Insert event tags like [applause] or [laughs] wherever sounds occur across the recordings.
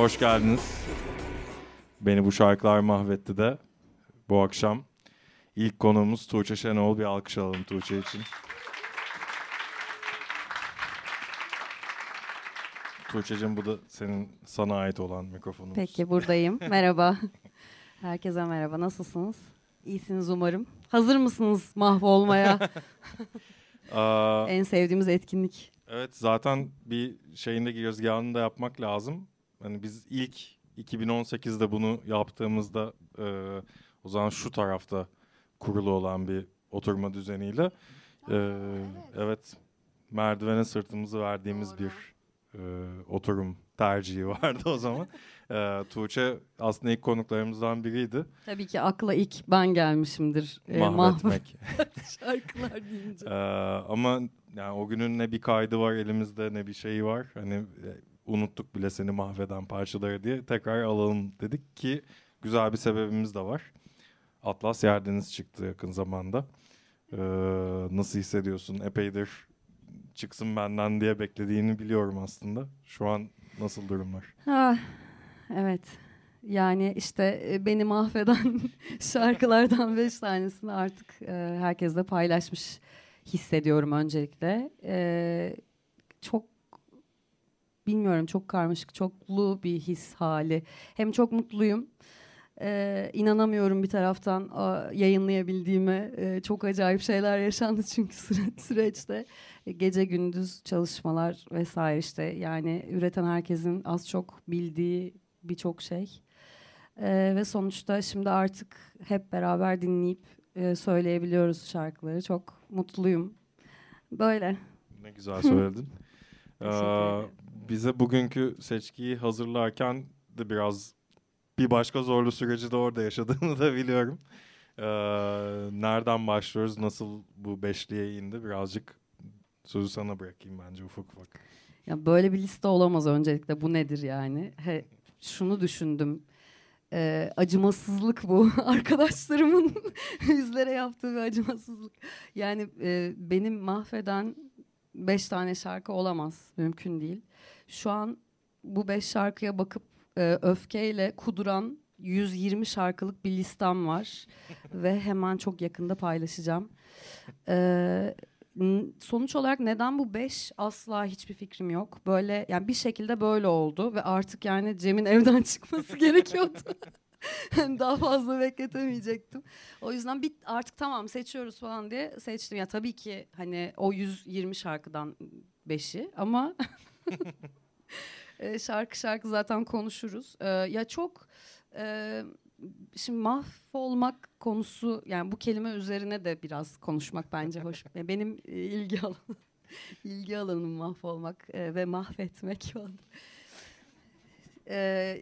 Hoş geldiniz. Beni bu şarkılar mahvetti de bu akşam ilk konuğumuz Tuğçe Şenol. Bir alkış alalım Tuğçe için. Tuğçe'cim bu da senin sana ait olan mikrofonumuz. Peki buradayım. [laughs] merhaba. Herkese merhaba. Nasılsınız? İyisiniz umarım. Hazır mısınız mahvolmaya? [laughs] En sevdiğimiz etkinlik. evet zaten bir şeyinde girizgahını da yapmak lazım. Hani biz ilk 2018'de bunu yaptığımızda e, o zaman şu tarafta kurulu olan bir oturma düzeniyle e, evet merdivene sırtımızı verdiğimiz bir e, oturum tercihi [laughs] vardı o zaman. E, Tuğçe aslında ilk konuklarımızdan biriydi. Tabii ki akla ilk ben gelmişimdir. e, Mahvetmek. mahvet- [laughs] Şarkılar deyince. Ee, ama yani o günün ne bir kaydı var elimizde ne bir şeyi var. Hani e, unuttuk bile seni mahveden parçaları diye tekrar alalım dedik ki güzel bir sebebimiz de var. Atlas Yerdeniz çıktı yakın zamanda. Ee, nasıl hissediyorsun? Epeydir çıksın benden diye beklediğini biliyorum aslında. Şu an nasıl durumlar? Ah, evet. Yani işte e, beni mahveden [laughs] şarkılardan beş tanesini artık e, herkesle paylaşmış hissediyorum öncelikle. E, çok bilmiyorum çok karmaşık, çoklu bir his hali. Hem çok mutluyum. E, inanamıyorum bir taraftan a, yayınlayabildiğime. E, çok acayip şeyler yaşandı [laughs] çünkü süre, süreçte. E, gece gündüz çalışmalar vesaire işte yani üreten herkesin az çok bildiği birçok şey. E, ve sonuçta şimdi artık hep beraber dinleyip e, söyleyebiliyoruz şarkıları. Çok mutluyum. Böyle. Ne güzel söyledin. [laughs] Ee. Bize bugünkü seçkiyi hazırlarken de biraz bir başka zorlu süreci de orada yaşadığını [laughs] da biliyorum. Ee, nereden başlıyoruz, nasıl bu beşliğe indi birazcık sözü sana bırakayım bence ufak ufak. Ya böyle bir liste olamaz öncelikle. Bu nedir yani? He, şunu düşündüm. Ee, acımasızlık bu. [laughs] Arkadaşlarımın [laughs] yüzlere yaptığı bir acımasızlık. Yani e, benim mahveden beş tane şarkı olamaz. Mümkün değil. Şu an bu beş şarkıya bakıp e, öfkeyle kuduran 120 şarkılık bir listem var. [laughs] Ve hemen çok yakında paylaşacağım. Ee, sonuç olarak neden bu beş asla hiçbir fikrim yok. Böyle yani bir şekilde böyle oldu ve artık yani Cem'in evden [laughs] çıkması gerekiyordu. [laughs] Daha fazla bekletemeyecektim. O yüzden bir artık tamam seçiyoruz falan diye seçtim. Ya tabii ki hani o 120 şarkıdan beşi ama [laughs] e, şarkı şarkı zaten konuşuruz. E, ya çok e, şimdi mahvolmak konusu yani bu kelime üzerine de biraz konuşmak bence hoş. [laughs] Benim e, ilgi alanım [laughs] ilgi alanım mahvolmak e, ve mahvetmek. E,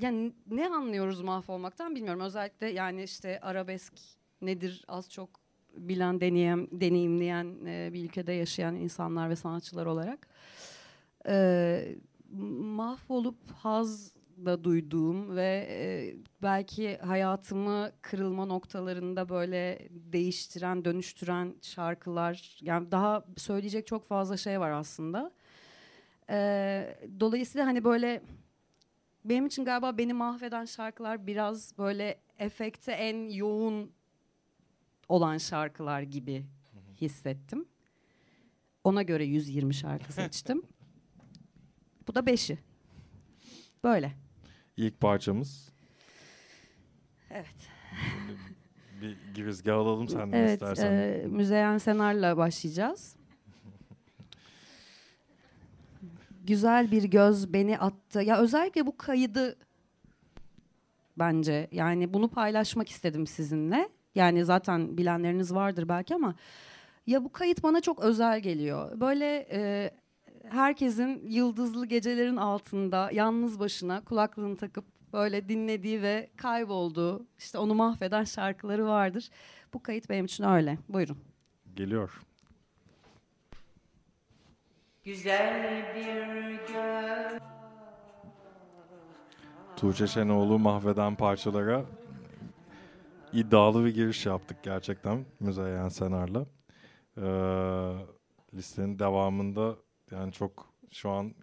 yani ne anlıyoruz mahvolmaktan bilmiyorum. Özellikle yani işte arabesk nedir az çok bilen, deneyem, deneyimleyen e, bir ülkede yaşayan insanlar ve sanatçılar olarak. E, mahvolup haz da duyduğum ve e, belki hayatımı kırılma noktalarında böyle değiştiren, dönüştüren şarkılar. Yani daha söyleyecek çok fazla şey var aslında. E, dolayısıyla hani böyle benim için galiba beni mahveden şarkılar biraz böyle efekte en yoğun olan şarkılar gibi hissettim. Ona göre 120 şarkı seçtim. [laughs] Bu da beşi. Böyle. İlk parçamız. Evet. Bir girizgah alalım senden evet, istersen. e, Müzeyyen Senar'la başlayacağız. Güzel bir göz beni attı. Ya özellikle bu kaydı bence yani bunu paylaşmak istedim sizinle. Yani zaten bilenleriniz vardır belki ama ya bu kayıt bana çok özel geliyor. Böyle e, herkesin yıldızlı gecelerin altında yalnız başına kulaklığını takıp böyle dinlediği ve kaybolduğu işte onu mahveden şarkıları vardır. Bu kayıt benim için öyle. Buyurun. Geliyor. Güzel bir göz Tuğçe Şenoğlu mahveden parçalara iddialı bir giriş yaptık gerçekten Müzeyyen Senar'la. Ee, listenin devamında yani çok şu an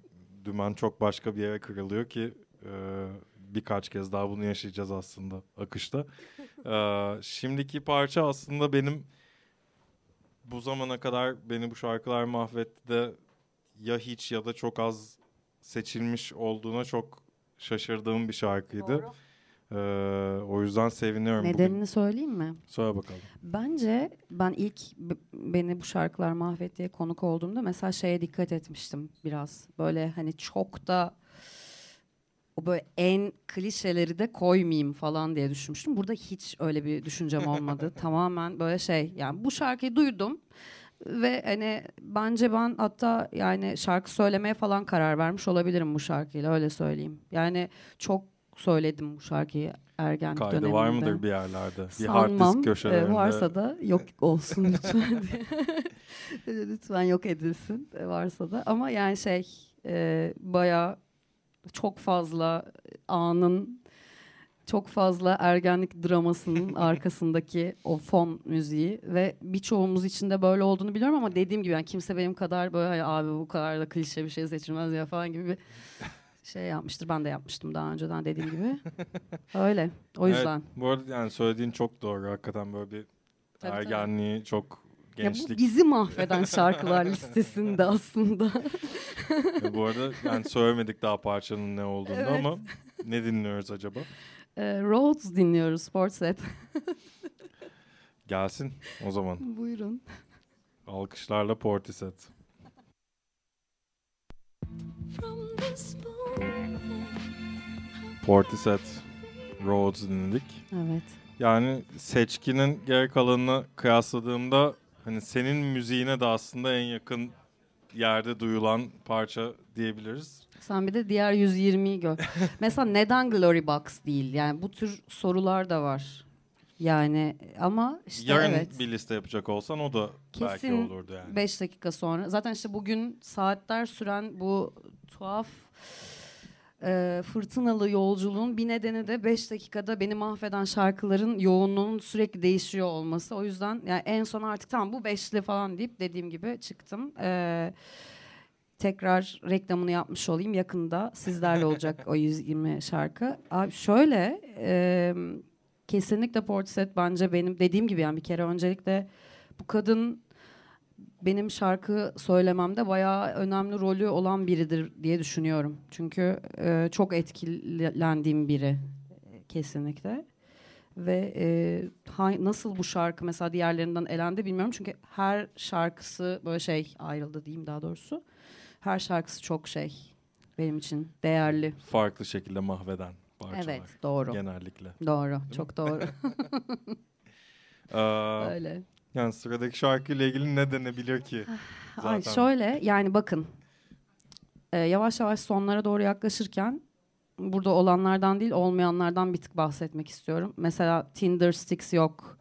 dümen çok başka bir yere kırılıyor ki Ee, birkaç kez daha bunu yaşayacağız aslında akışta. Ee, [laughs] şimdiki parça aslında benim bu zamana kadar beni bu şarkılar mahvetti de ya hiç ya da çok az seçilmiş olduğuna çok şaşırdığım bir şarkıydı. Ee, o yüzden seviniyorum. Nedenini Bugün. söyleyeyim mi? Söyle bakalım. Bence ben ilk beni bu şarkılar mahvettiği konuk olduğumda mesela şeye dikkat etmiştim biraz. Böyle hani çok da o böyle en klişeleri de koymayayım falan diye düşünmüştüm. Burada hiç öyle bir düşüncem olmadı. [laughs] Tamamen böyle şey yani bu şarkıyı duydum ve hani bence ben hatta yani şarkı söylemeye falan karar vermiş olabilirim bu şarkıyla öyle söyleyeyim. Yani çok söyledim bu şarkıyı ergenlik Kaydı döneminde. var mıdır bir yerlerde? Bir hard Sanmam. disk Ee, köşelerinde. varsa da yok olsun lütfen [laughs] lütfen yok edilsin e, varsa da. Ama yani şey e, bayağı çok fazla anın çok fazla ergenlik dramasının [laughs] arkasındaki o fon müziği ve birçoğumuz için de böyle olduğunu biliyorum ama dediğim gibi yani kimse benim kadar böyle "Ay abi bu kadar da klişe bir şey seçilmez ya falan gibi bir şey yapmıştır. Ben de yapmıştım daha önceden dediğim gibi. [laughs] Öyle. O Evet, yüzden. bu arada yani söylediğin çok doğru. Hakikaten böyle bir Tabii, tabii. ergenliği çok Ya bu gençlik. bizi [laughs] mahveden şarkılar listesinde aslında. [laughs] Ya bu arada yani söylemedik daha parçanın ne olduğunu Evet. ama ne dinliyoruz acaba? Ee, Rhodes dinliyoruz Sportset. Gelsin o zaman. Buyurun. Alkışlarla Portiset. Portiset Rhodes dinledik. Evet. Yani seçkinin geri kalanını kıyasladığımda hani senin müziğine de aslında en yakın yerde duyulan parça diyebiliriz. Sen bir de diğer 120'yi gör. [laughs] Mesela neden Glory Box değil? Yani bu tür sorular da var. Yani ama işte Yarın evet. bir liste yapacak olsan o da belki Kesin olurdu yani. 5 dakika sonra. Zaten işte bugün saatler süren bu tuhaf e, fırtınalı yolculuğun bir nedeni de 5 dakikada beni mahveden şarkıların yoğunluğunun sürekli değişiyor olması. O yüzden yani en son artık tamam bu beşli falan deyip dediğim gibi çıktım. E, tekrar reklamını yapmış olayım yakında sizlerle olacak o [laughs] 120 şarkı. Abi şöyle e, kesinlikle Portishead bence benim dediğim gibi yani bir kere öncelikle bu kadın benim şarkı söylememde bayağı önemli rolü olan biridir diye düşünüyorum. Çünkü e, çok etkilendiğim biri kesinlikle. Ve e, ha- nasıl bu şarkı mesela diğerlerinden elendi bilmiyorum. Çünkü her şarkısı böyle şey ayrıldı diyeyim daha doğrusu. Her şarkısı çok şey benim için değerli. Farklı şekilde mahveden parçalar. Evet doğru. Genellikle. Doğru. Çok doğru. [laughs] [laughs] Ee, Öyle. yani sıradaki şarkıyla ilgili ne denebilir ki? Ay Zaten. şöyle yani bakın e, yavaş yavaş sonlara doğru yaklaşırken burada olanlardan değil olmayanlardan bir tık bahsetmek istiyorum. Mesela Tinder Sticks yok.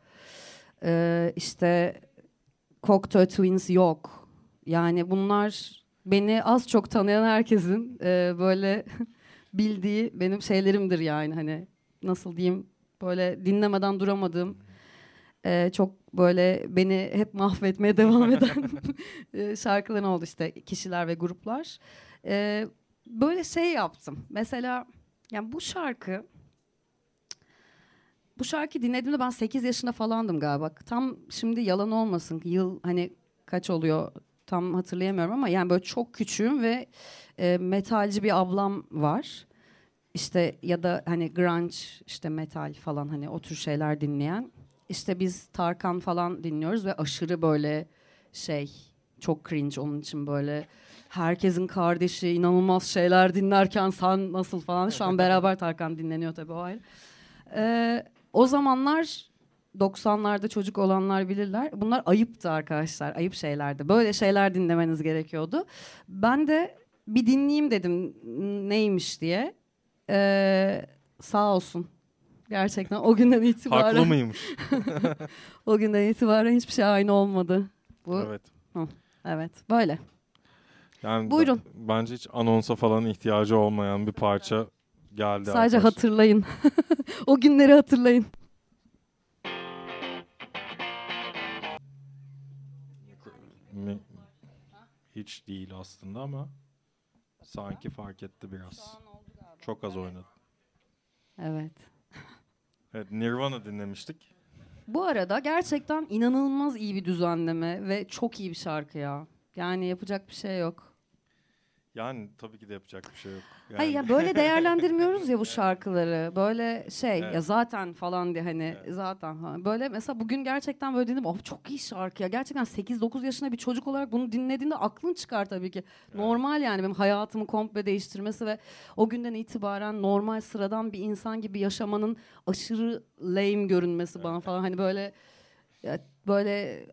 E, işte Cocteau Twins yok. Yani bunlar beni az çok tanıyan herkesin e, böyle bildiği benim şeylerimdir yani hani nasıl diyeyim böyle dinlemeden duramadığım e, çok böyle beni hep mahvetmeye [laughs] devam eden e, şarkılar oldu işte kişiler ve gruplar. E, böyle şey yaptım. Mesela yani bu şarkı bu şarkı dinlediğimde ben 8 yaşında falandım galiba. Tam şimdi yalan olmasın. Yıl hani kaç oluyor tam hatırlayamıyorum ama yani böyle çok küçüğüm ve e, metalci bir ablam var. İşte ya da hani grunge işte metal falan hani o tür şeyler dinleyen. İşte biz Tarkan falan dinliyoruz ve aşırı böyle şey çok cringe onun için böyle herkesin kardeşi inanılmaz şeyler dinlerken sen nasıl falan şu an beraber Tarkan dinleniyor tabii o ayrı. Ee, o zamanlar 90'larda çocuk olanlar bilirler. Bunlar ayıptı arkadaşlar. Ayıp şeylerdi. Böyle şeyler dinlemeniz gerekiyordu. Ben de bir dinleyeyim dedim neymiş diye. Ee, sağ olsun. Gerçekten o günden [laughs] itibaren Haklı mıymış? [laughs] o günden itibaren hiçbir şey aynı olmadı. Bu evet, evet. böyle. Yani Buyurun. bence hiç anonsa falan ihtiyacı olmayan bir parça geldi. Sadece arkadaşlar. hatırlayın. [laughs] o günleri hatırlayın. Hiç değil aslında ama sanki fark etti biraz. Çok az oynadı. Evet. Evet Nirvana dinlemiştik. Bu arada gerçekten inanılmaz iyi bir düzenleme ve çok iyi bir şarkı ya. Yani yapacak bir şey yok. Yani tabii ki de yapacak bir şey yok. Yani, Hayır ya [laughs] böyle değerlendirmiyoruz ya bu şarkıları. Böyle şey Evet. ya zaten falan diye hani Evet. zaten falan. Böyle mesela bugün gerçekten böyle dinledim. Oh çok iyi şarkı ya. Gerçekten 8-9 yaşında bir çocuk olarak bunu dinlediğinde aklın çıkar tabii ki. Normal yani benim hayatımı komple değiştirmesi ve o günden itibaren normal sıradan bir insan gibi yaşamanın aşırı lame görünmesi bana falan hani böyle ya böyle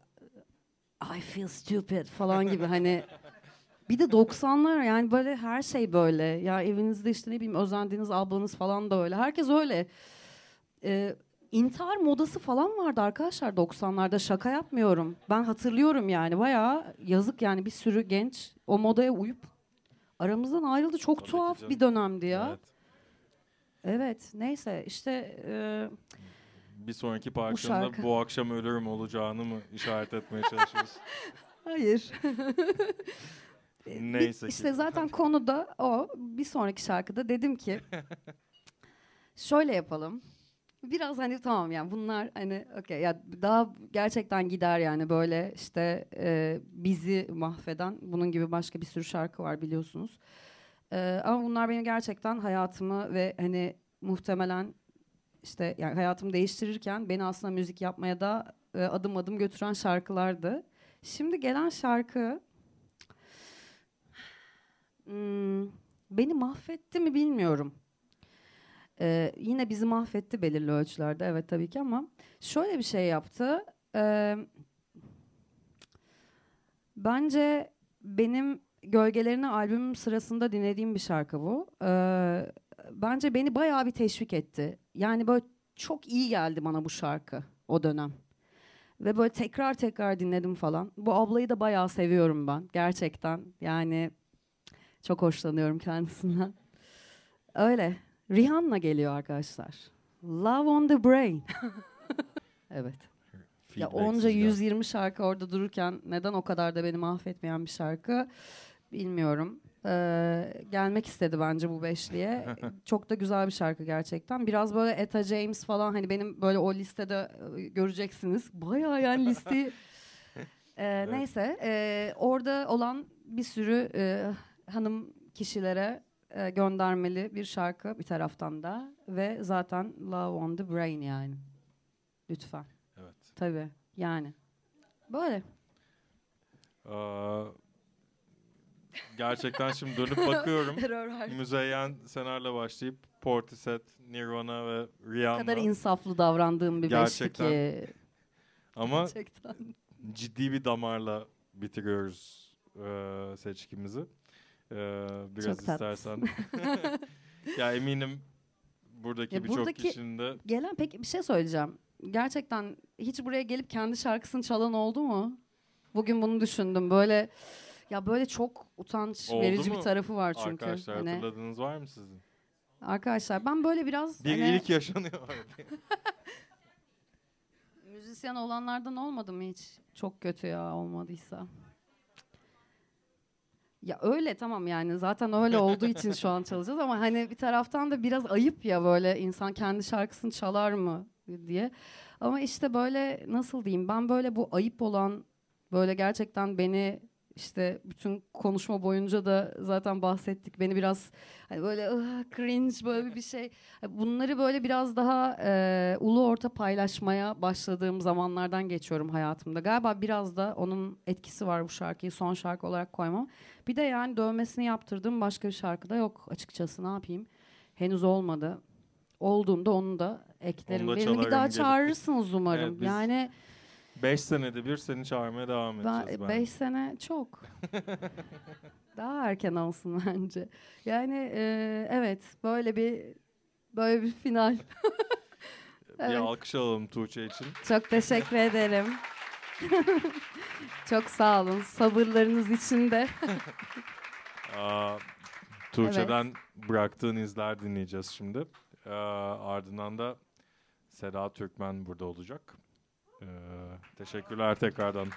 I feel stupid falan gibi hani [laughs] bir de 90'lar yani böyle her şey böyle. Ya evinizde işte ne bileyim özendiğiniz ablanız falan da öyle. Herkes öyle. Ee, intihar modası falan vardı arkadaşlar 90'larda şaka yapmıyorum. Ben hatırlıyorum yani bayağı yazık yani bir sürü genç o modaya uyup aramızdan ayrıldı. Çok Tabii tuhaf canım. bir dönemdi ya. Evet. Evet, neyse işte e, Bir sonraki parçanda şarkı. bu, akşam ölürüm olacağını mı işaret etmeye çalışıyoruz? [laughs] hayır. [laughs] Neyse ki. İşte zaten konu da o. Bir sonraki şarkıda dedim ki [laughs] şöyle yapalım. Biraz hani tamam yani bunlar hani okey ya daha gerçekten gider yani böyle işte e, bizi mahveden bunun gibi başka bir sürü şarkı var biliyorsunuz. E, ama bunlar benim gerçekten hayatımı ve hani muhtemelen işte yani hayatımı değiştirirken beni aslında müzik yapmaya da e, adım adım götüren şarkılardı. Şimdi gelen şarkı beni mahvetti mi bilmiyorum. Ee, yine bizi mahvetti belirli ölçülerde evet tabii ki ama şöyle bir şey yaptı. Ee, bence benim Gölgelerini albümüm sırasında dinlediğim bir şarkı bu. Ee, bence beni bayağı bir teşvik etti. Yani böyle çok iyi geldi bana bu şarkı o dönem. Ve böyle tekrar tekrar dinledim falan. Bu ablayı da bayağı seviyorum ben gerçekten. Yani çok hoşlanıyorum kendisinden. Öyle. Rihanna geliyor arkadaşlar. Love on the Brain. [laughs] evet. Ya onca geldi. 120 şarkı orada dururken neden o kadar da beni mahvetmeyen bir şarkı bilmiyorum. Ee, gelmek istedi bence bu beşliğe. [laughs] Çok da güzel bir şarkı gerçekten. Biraz böyle Etta James falan hani benim böyle o listede e, göreceksiniz. Bayağı yani listeyi [laughs] Ee, Neyse e, orada olan bir sürü e, hanım kişilere e, göndermeli bir şarkı bir taraftan da ve zaten Love on the Brain yani. Lütfen. Evet. Tabii yani. Böyle. Aa, gerçekten şimdi dönüp bakıyorum. [laughs] Müzeyyen Senar'la başlayıp Portishead, Nirvana ve Ne Rihanna. kadar insaflı davrandığım bir Gerçekten. beşli ki. Ama Gerçekten. ciddi bir damarla bitiriyoruz e, seçkimizi. E, biraz Çok istersen. [laughs] [laughs] ya eminim buradaki birçok kişinin de Gelen peki bir şey söyleyeceğim. Gerçekten hiç buraya gelip kendi şarkısını çalan oldu mu? Bugün bunu düşündüm. Böyle ya böyle çok utanç Oldu verici mu? bir tarafı var çünkü. arkadaşlar Hani- hatırladığınız var mı sizin? arkadaşlar ben böyle biraz Bir hani, ilk yaşanıyor. [laughs] müzisyen olanlardan olmadı mı hiç? Çok kötü ya olmadıysa. Ya öyle tamam yani zaten öyle olduğu için şu an çalacağız ama hani bir taraftan da biraz ayıp ya böyle insan kendi şarkısını çalar mı diye. Ama işte böyle nasıl diyeyim ben böyle bu ayıp olan böyle gerçekten beni işte bütün konuşma boyunca da zaten bahsettik. Beni biraz hani böyle "Ugh, cringe böyle bir şey. Bunları böyle biraz daha e, ulu orta paylaşmaya başladığım zamanlardan geçiyorum hayatımda. Galiba biraz da onun etkisi var bu şarkıyı son şarkı olarak koymam. Bir de yani dövmesini yaptırdığım başka bir şarkı da yok açıkçası ne yapayım. Henüz olmadı. Olduğunda onu da eklerim. Onu da Beni bir daha çağırırsınız umarım. Evet, biz yani Beş senede bir seni çağırmaya devam edeceğiz. ben, ben. beş sene çok. [laughs] daha erken olsun bence. Yani e, evet böyle bir böyle bir final. [laughs] Bir evet. alkış alalım Tuğçe için. Çok teşekkür ederim. [laughs] Çok sağ olun. Sabırlarınız için de. Aa, Tuğçe'den bıraktığın izler dinleyeceğiz şimdi. Aa, ardından da Seda Türkmen burada olacak. Ee, teşekkürler tekrardan.